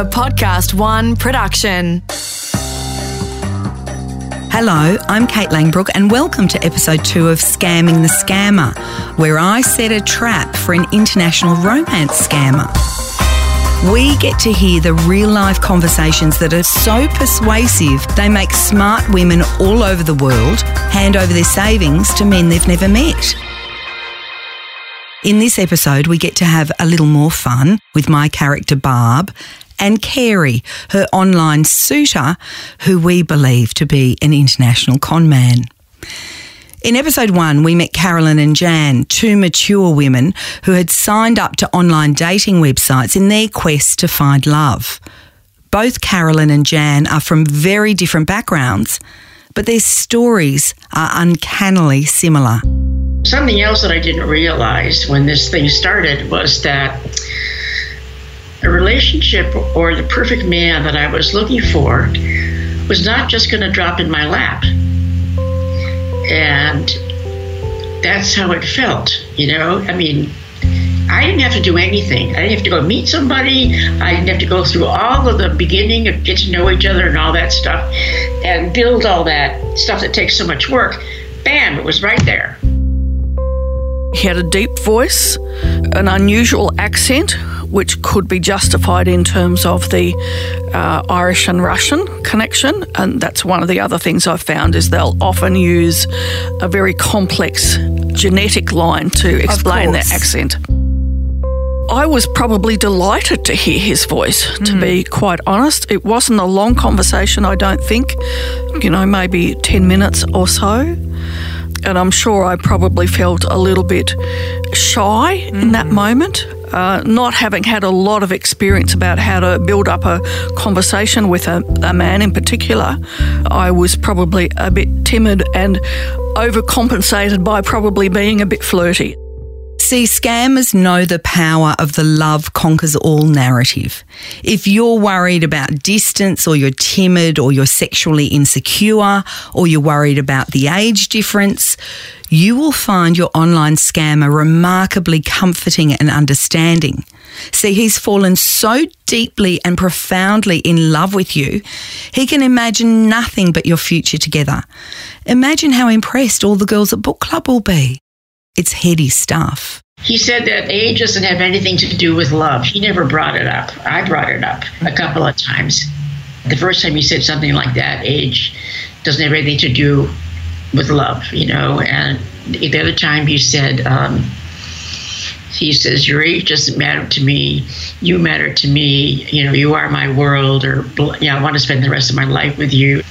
A Podcast One production. Hello, I'm Kate Langbroek, and welcome to episode two of Scamming the Scammer, where I set a trap for an international romance scammer. We get to hear the real life conversations that are so persuasive they make smart women all over the world hand over their savings to men they've never met. In this episode, we get to have a little more fun with my character Barb and Carey, her online suitor, who we believe to be an international conman. In episode one, we met Carolyn and Jan, two mature women who had signed up to online dating websites in their quest to find love. Both Carolyn and Jan are from very different backgrounds, but their stories are uncannily similar. Something else that I didn't realize when this thing started was that a relationship or the perfect man that I was looking for was not just going to drop in my lap. And that's how it felt, you know? I mean, I didn't have to do anything. I didn't have to go meet somebody. I didn't have to go through all of the beginning of get to know each other and all that stuff and build all that stuff that takes so much work. Bam, it was right there. He had a deep voice, an unusual accent, which could be justified in terms of the uh, Irish and Russian connection. And that's one of the other things I've found is they'll often use a very complex genetic line to explain their accent. I was probably delighted to hear his voice, to mm. be quite honest. It wasn't a long conversation, I don't think, you know, maybe 10 minutes or so and I'm sure I probably felt a little bit shy mm. in that mm. moment. Uh, not having had a lot of experience about how to build up a conversation with a, a man in particular, I was probably a bit timid and overcompensated by probably being a bit flirty. See, scammers know the power of the love conquers all narrative. If you're worried about distance or you're timid or you're sexually insecure or you're worried about the age difference, you will find your online scammer remarkably comforting and understanding. See, he's fallen so deeply and profoundly in love with you, he can imagine nothing but your future together. Imagine how impressed all the girls at book club will be. It's heady stuff. He said that age doesn't have anything to do with love. He never brought it up. I brought it up a couple of times. The first time he said something like that, age doesn't have anything to do with love, you know. And the other time he said, um, he says, Your age doesn't matter to me. You matter to me. You know, you are my world, or, you know, I want to spend the rest of my life with you.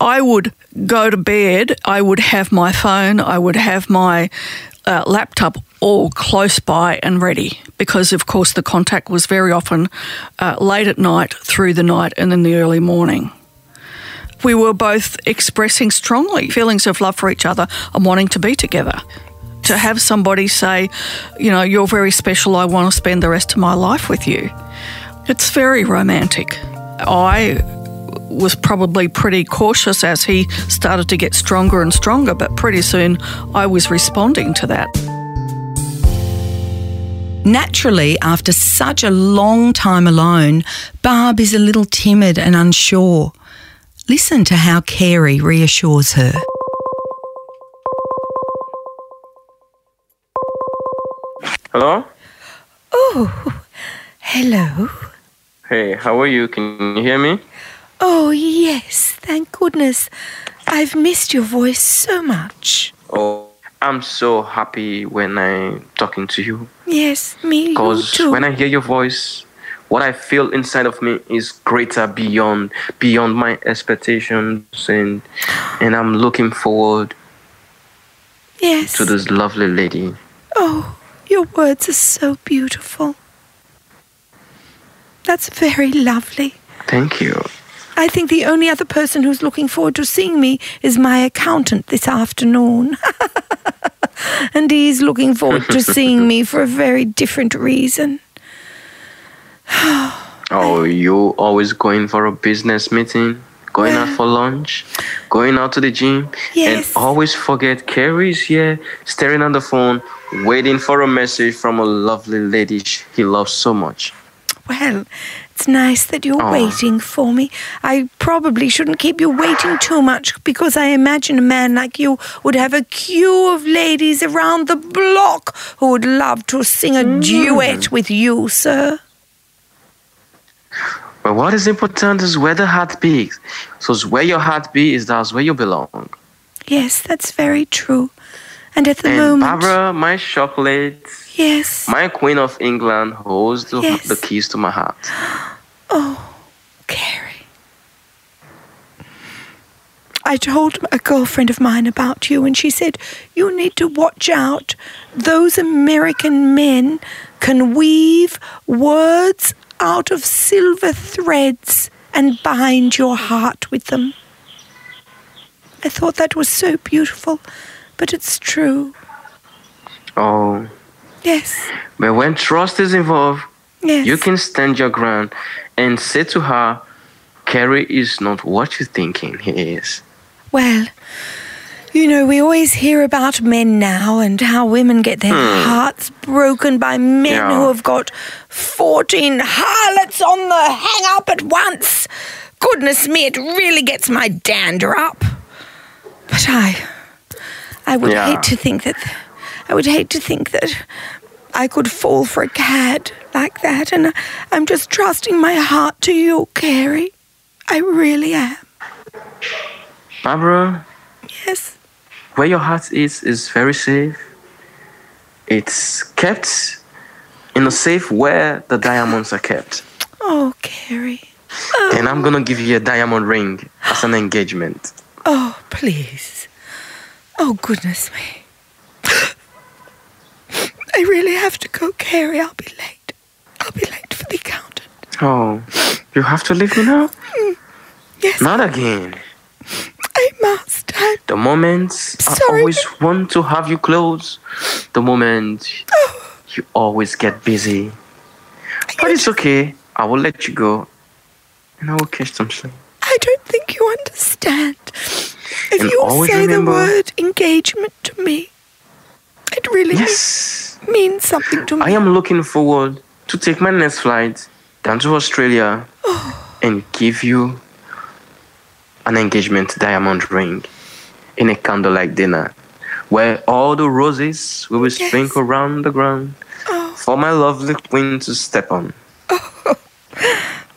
I would go to bed, I would have my phone, I would have my uh, laptop all close by and ready because, of course, the contact was very often uh, late at night, through the night, and in the early morning. We were both expressing strongly feelings of love for each other and wanting to be together. To have somebody say, you know, you're very special, I want to spend the rest of my life with you. It's very romantic. I was probably pretty cautious as he started to get stronger and stronger, but pretty soon I was responding to that. Naturally, after such a long time alone, Barb is a little timid and unsure. Listen to how Carey reassures her. Hello? Oh, hello. Hey, how are you? Can you hear me? Oh, yes, thank goodness. I've missed your voice so much. Oh, I'm so happy when I'm talking to you. Yes, me Because when I hear your voice, what I feel inside of me is greater beyond beyond my expectations and and I'm looking forward yes. to this lovely lady. Oh, your words are so beautiful. That's very lovely. Thank you. I think the only other person who's looking forward to seeing me is my accountant this afternoon. and he's looking forward to seeing me for a very different reason. oh, you always going for a business meeting? Going out for lunch? Going out to the gym? Yes. And always forget Carey's here, staring on the phone, waiting for a message from a lovely lady he loves so much. well, it's nice that you're waiting for me. I probably shouldn't keep you waiting too much because I imagine a man like you would have a queue of ladies around the block who would love to sing a hmm. duet with you, sir. But what is important is where the heart beats. So it's where your heart beats, that's where you belong. Yes, that's very true. And at the and moment, Barbara, my chocolate, yes. my queen of England holds the, Yes. the keys to my heart. Oh, Carey. I told a girlfriend of mine about you, and she said, You need to watch out. Those American men can weave words out of silver threads and bind your heart with them. I thought that was so beautiful, but it's true. Oh, Yes, but when trust is involved, yes. you can stand your ground and say to her, Carey is not what you're thinking he is. Well, you know, we always hear about men now and how women get their hmm. hearts broken by men Yeah. who have got 14 harlots on the hang up at once. Goodness me, it really gets my dander up. But I. I would Yeah. hate to think that. I would hate to think that I could fall for a cad like that, and I'm just trusting my heart to you, Carey. I really am. Barbara, Yes. where your heart is is very safe. It's kept in a safe where the diamonds are kept. Oh, Carey. Oh. And I'm gonna give you a diamond ring as an engagement. Oh, please. Oh, goodness me. I really have to go, Carey. I'll be late. I'll be late for the accountant. Oh, you have to leave me now? Mm-hmm. Yes, Not again. I must. I, The moments I Sorry. always want to have you close. The moment oh. you always get busy. But it's okay. I will let you go. And I will catch some sleep. I don't think you understand. If And you say remember- the word engagement to me, it really Yes. means something to me. I am looking forward to take my next flight down to Australia oh. and give you an engagement diamond ring in a candlelight dinner where all the roses will be Yes. sprinkled around the ground Oh. for my lovely queen to step on oh.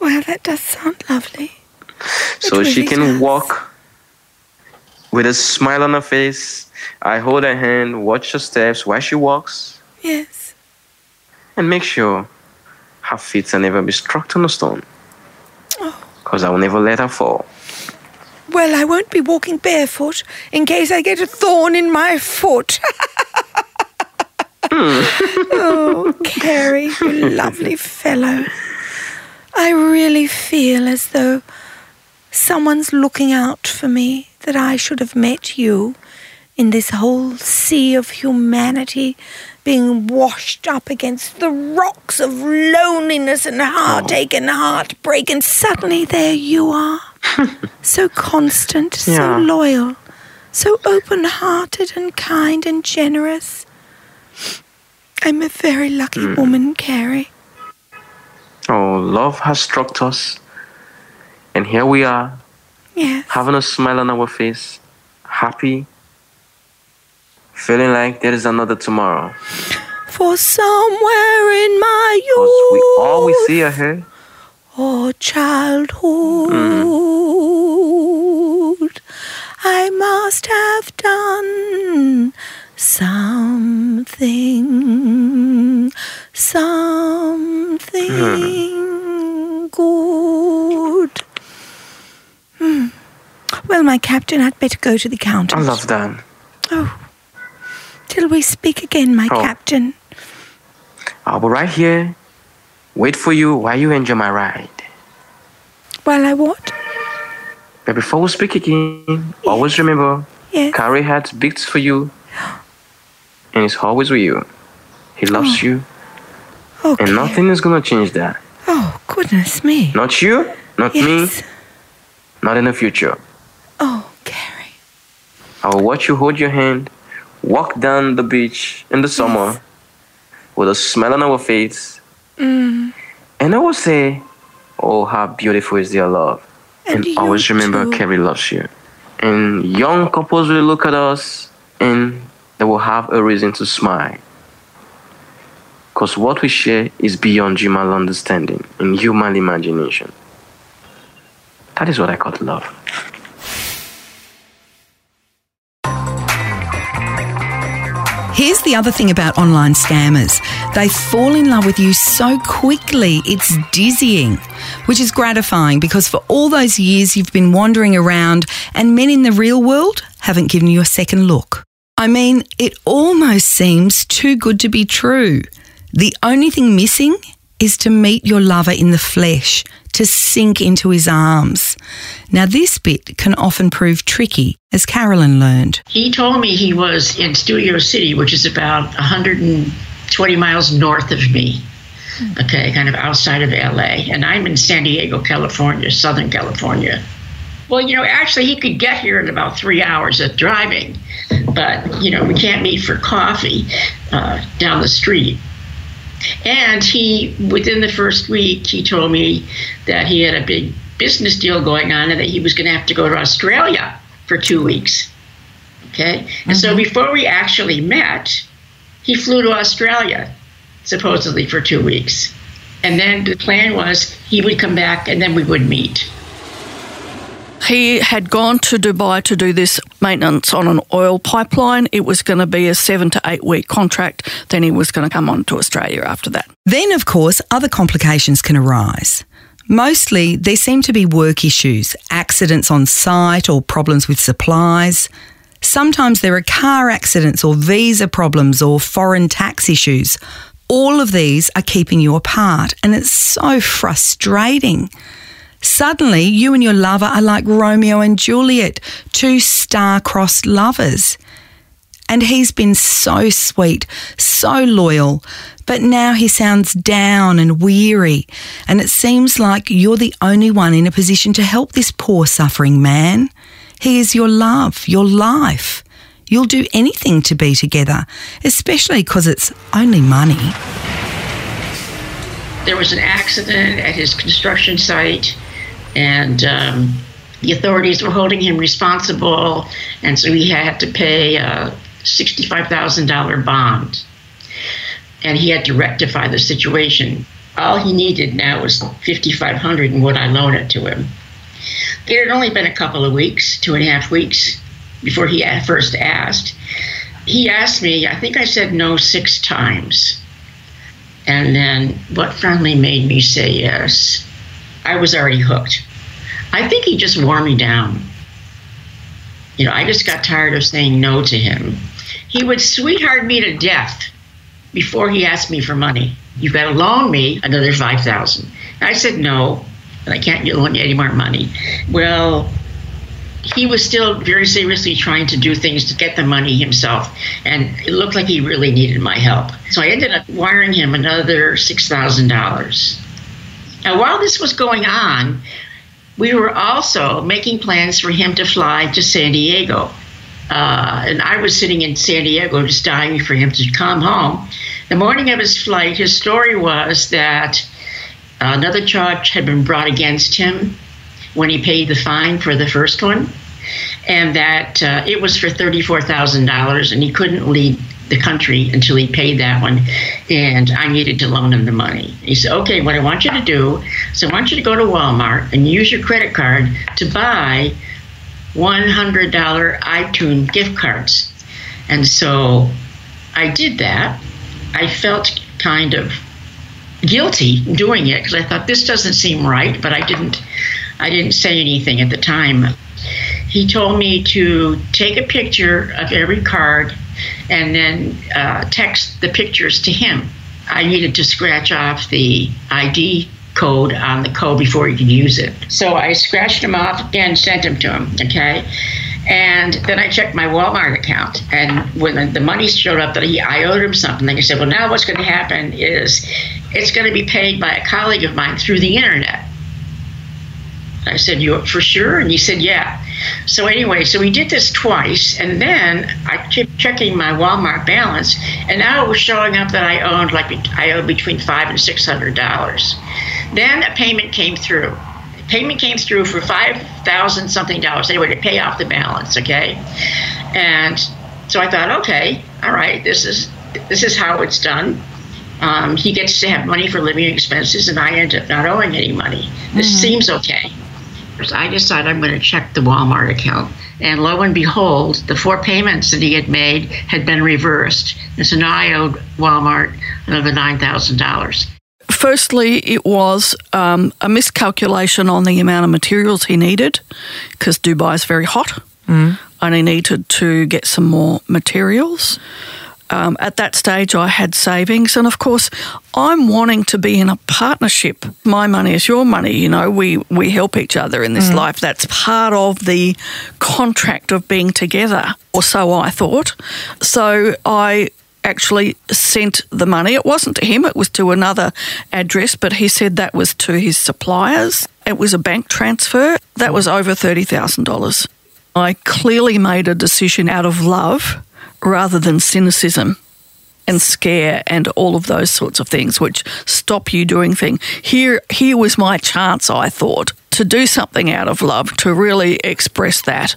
Well, that does sound lovely. so It she can does. walk with a smile on her face. I hold her hand, watch her steps while she walks, Yes. and make sure her feet will never be struck on a stone. Oh. Because I will never let her fall. Well, I won't be walking barefoot in case I get a thorn in my foot. Hmm. oh, Carey, you lovely fellow. I really feel as though someone's looking out for me, that I should have met you in this whole sea of humanity being washed up against the rocks of loneliness and heartache and heartbreak, and suddenly there you are. so constant, so loyal, so open hearted and kind and generous. I'm a very lucky hmm. woman, Carey. Oh, love has struck us. And here we are, Yes. having a smile on our face, happy, feeling like there is another tomorrow. For somewhere in my Because we youth always see ahead. or childhood, I must have done something, something good. Hmm. Well, my captain, I'd better go to the counter. I love that. Oh, till we speak again, my Oh. captain. I'll be right here, wait for you while you enjoy my ride. While I what? But before we speak again, always remember, Yes. Carey has beats for you, and is always with you. He loves oh. you, Okay. and nothing is gonna change that. Oh, goodness me. Not you, not me, Yes. not in the future. Oh, Carey. I will watch you hold your hand, walk down the beach in the summer with a smile on our face, Mm. and I will say, Oh, how beautiful is your love. And And, always remember too. Carey loves you. And young couples will look at us and they will have a reason to smile. Because what we share is beyond human understanding and human imagination. That is what I call love. Here's the other thing about online scammers they fall in love with you so quickly, it's dizzying, which is gratifying because for all those years you've been wandering around and men in the real world haven't given you a second look. I mean, it almost seems too good to be true. The only thing missing is to meet your lover in the flesh, to sink into his arms. Now, this bit can often prove tricky, as Carolyn learned. He told me he was in Studio City, which is about 120 miles north of me. Okay, kind of outside of LA. And I'm in San Diego, California, Southern California. Well, you know, actually, he could get here in about three hours of driving, but, you know, we can't meet for coffee uh, down the street. And he, within the first week, he told me that he had a big business deal going on and that he was going to have to go to Australia for two weeks. Okay. And so mm-hmm. before we actually met, he flew to Australia, supposedly for two weeks. And then the plan was he would come back and then we would meet. He had gone to Dubai to do this maintenance on an oil pipeline. It was going to be a seven to eight week contract. Then he was going to come on to Australia after that. Then, of course, other complications can arise. Mostly, there seem to be work issues, accidents on site, or problems with supplies. Sometimes there are car accidents, or visa problems, or foreign tax issues. All of these are keeping you apart, and it's so frustrating. Suddenly, you and your lover are like Romeo and Juliet, two star-crossed lovers. And he's been so sweet, so loyal, but now he sounds down and weary, and it seems like you're the only one in a position to help this poor suffering man. He is your love, your life. You'll do anything to be together, especially because it's only money. There was an accident at his construction site, and um, the authorities were holding him responsible, and so he had to pay a $65,000 bond. And he had to rectify the situation. All he needed now was 5500 and would I loan it to him? It had only been a couple of weeks, two and a half weeks, before he first asked. He asked me, I think I said no six times. And then what finally made me say yes? I was already hooked. I think he just wore me down. You know, I just got tired of saying no to him. He would sweetheart me to death before he asked me for money. You've got to loan me another five thousand. I said no, and I can't loan you any more money. Well, he was still very seriously trying to do things to get the money himself, and it looked like he really needed my help. So I ended up wiring him another six thousand dollars. Now, while this was going on, we were also making plans for him to fly to San Diego. Uh, and I was sitting in San Diego just dying for him to come home. The morning of his flight, his story was that another charge had been brought against him when he paid the fine for the first one, and that uh, it was for $34,000 and he couldn't leave the country until he paid that one, and I needed to loan him the money. He said, Okay, what I want you to do is I want you to go to Walmart and use your credit card to buy $100 iTunes gift cards. And so I did that. I felt kind of guilty doing it because I thought this doesn't seem right, but I didn't I didn't say anything at the time. He told me to take a picture of every card and then uh, text the pictures to him. I needed to scratch off the ID code on the code before he could use it. So I scratched them off and sent them to him, okay? And then I checked my Walmart account, and when the, money showed up that he, I owed him something, I said, "Well, now what's going to happen is it's going to be paid by a colleague of mine through the internet." I said, "You for sure?" And he said, "Yeah." So anyway, so we did this twice, and then I kept checking my Walmart balance, and now it was showing up that I owned like I owed between five and six hundred dollars. Then a payment came through. Payment came through for five thousand something dollars. Anyway, to pay off the balance, okay. And so I thought, okay, all right, this is this is how it's done. Um, he gets to have money for living expenses, and I end up not owing any money. This mm-hmm. seems okay. I decided I'm going to check the Walmart account. And lo and behold, the four payments that he had made had been reversed. And so now I owed Walmart another $9,000. Firstly, it was um, a miscalculation on the amount of materials he needed because Dubai is very hot mm. and he needed to get some more materials. Um, at that stage, I had savings, and of course, I'm wanting to be in a partnership. My money is your money. You know, we we help each other in this mm. life. That's part of the contract of being together, or so I thought. So I actually sent the money. It wasn't to him, it was to another address, but he said that was to his suppliers. It was a bank transfer. That was over $30,000. I clearly made a decision out of love rather than cynicism and scare and all of those sorts of things which stop you doing things. Here here was my chance, I thought, to do something out of love, to really express that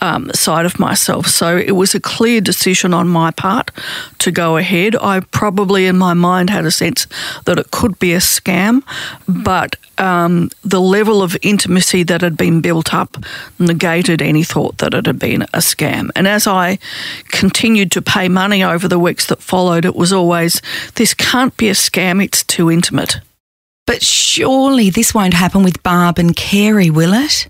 um, side of myself. So it was a clear decision on my part to go ahead. I probably, in my mind, had a sense that it could be a scam, but um, the level of intimacy that had been built up negated any thought that it had been a scam. And as I continued to pay money over the weeks that followed, it was always, this can't be a scam, it's too intimate. But surely this won't happen with Barb and Carey, will it?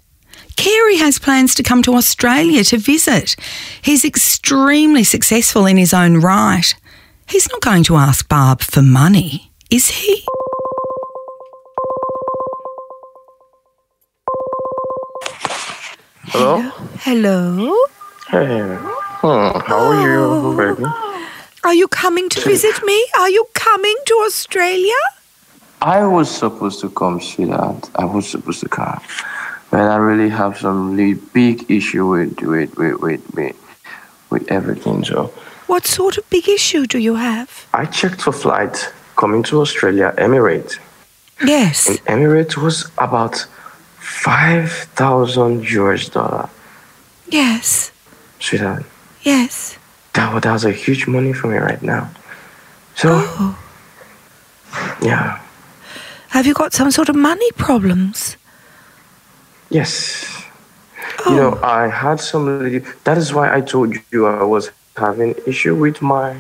Carey has plans to come to Australia to visit. He's extremely successful in his own right. He's not going to ask Barb for money, is he? Hello? Hello? Hey. Hmm, how are you, baby? Are you coming to visit me? Are you coming to Australia? I was supposed to come, sweetheart. I was supposed to come. But I really have some really big issue with with, with, with, with, with everything, so. What sort of big issue do you have? I checked for flight coming to Australia, Emirates. Yes. And Emirates was about 5,000 US dollar. Yes. Sweetheart. Yes. That, that was a huge money for me right now. So, oh. yeah. Have you got some sort of money problems? Yes. Oh. You know, I had some. That is why I told you I was having issue with my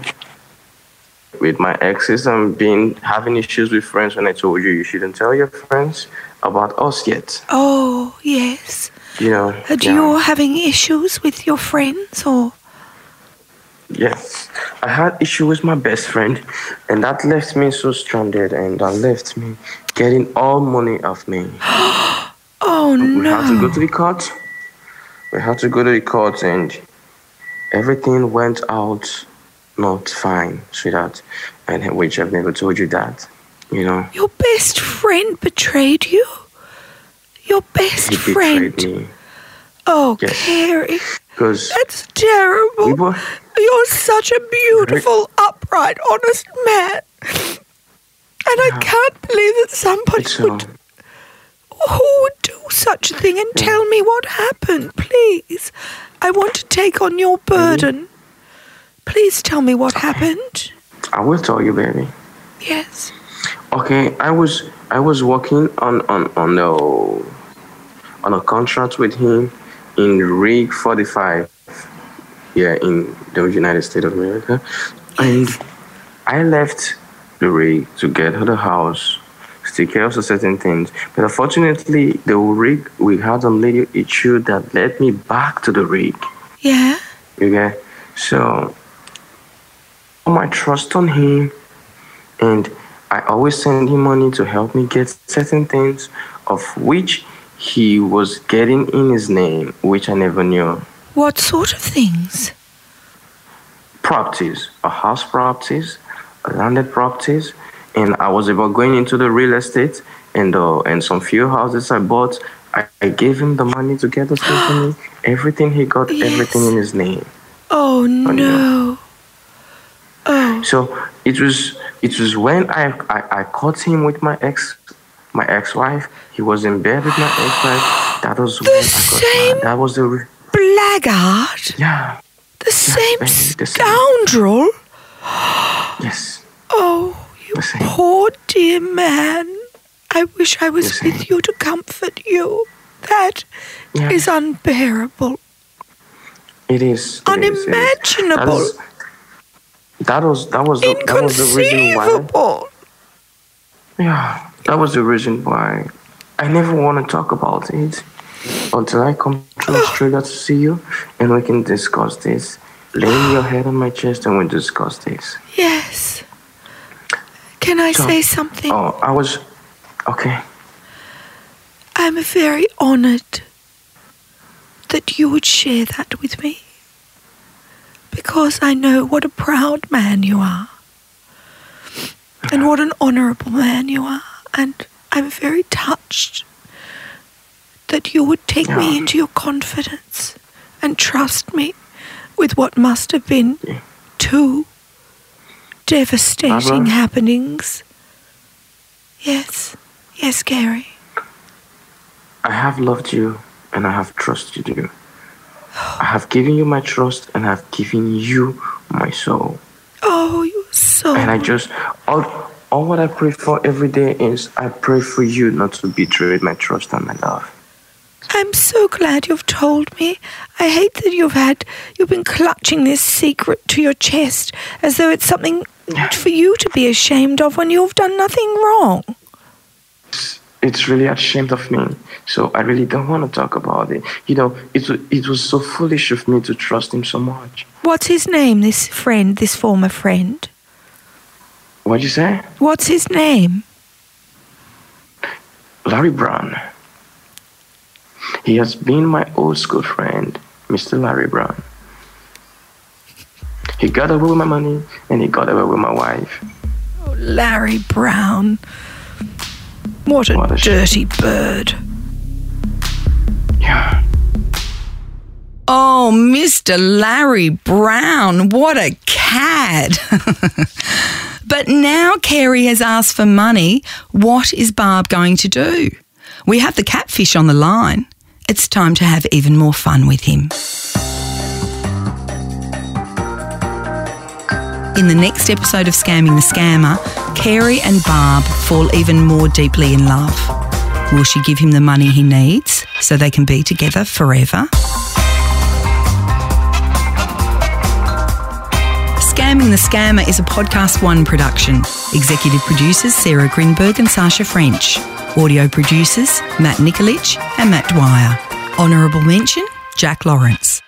with my exes and being having issues with friends. When I told you you shouldn't tell your friends about us yet. Oh yes. You know. Uh, Are yeah. you having issues with your friends or? Yes, I had issue with my best friend, and that left me so stranded, and that left me getting all money off me. oh we no! We had to go to the court. We had to go to the court, and everything went out not fine, sweetheart. And which I've never told you that, you know. Your best friend betrayed you. Your best he friend. Me. Oh, yes. Carey. Because that's terrible. We were, You're such a beautiful, upright, honest man. And I can't believe that somebody would, uh, who would do such a thing and yeah. tell me what happened, please. I want to take on your burden. Please tell me what happened. I will tell you, baby. Yes. Okay, I was I was working on on on a on a contract with him in Rig 45 yeah in the United States of America, and I left the rig to get her the house, to take care of certain things. But unfortunately, the rig we had a little issue that led me back to the rig. Yeah. Okay, so all my trust on him, and I always send him money to help me get certain things, of which he was getting in his name, which I never knew. What sort of things? Properties, a house properties, landed properties, and I was about going into the real estate and uh, and some few houses I bought. I, I gave him the money to get the stuff for me. Everything he got, Yes. everything in his name. Oh no. Oh, So it was it was when I, I, I caught him with my ex my ex-wife. He was in bed with my ex-wife. That was when I got same- That was the re- blackguard. yeah The same baby, the same. scoundrel. yes Oh, you poor dear man. I wish I was The with same. you to comfort you. That is Yeah. unbearable. it is it is, it is. Unimaginable. That, is- that was that was the, that was the reason why yeah that was the reason why I never want to talk about it until I come to Australia to see you and we can discuss this. Lay your head on my chest and we discuss this. Yes. Can I So- say something? Oh, I was okay. I'm very honored that you would share that with me. Because I know what a proud man you are. And what an honorable man you are. And I'm very touched that you would take me into your confidence and trust me with what must have been Yeah. two devastating Barbara? happenings. Yes. Yes, Gary. I have loved you and I have trusted you. I have given you my trust and I have given you my soul. Oh, you're so. And I just all all what I pray for every day is I pray for you not to betray my trust and my love. I'm so glad you've told me. I hate that you've had you've been clutching this secret to your chest as though it's something for you to be ashamed of when you've done nothing wrong. It's really ashamed of me. So I really don't want to talk about it. You know, it it was so foolish of me to trust him so much. What's his name, this friend, this former friend? What'd you say? What's his name? Larry Brown. He has been my old school friend, Mr. Larry Brown. He got away with my money and he got away with my wife. Oh, Larry Brown. What a What a shame. dirty bird. Yeah. Oh, Mr. Larry Brown, what a cad. but now Carey has asked for money. What is Barb going to do? We have the catfish on the line. It's time to have even more fun with him. In the next episode of Scamming the Scammer, Carey and Barb fall even more deeply in love. Will she give him the money he needs so they can be together forever? Scamming the Scammer is a Podcast One production. Executive producers Sarah Greenberg and Sasha French. Audio producers Matt Nikolic and Matt Dwyer. Honourable mention Jack Lawrence.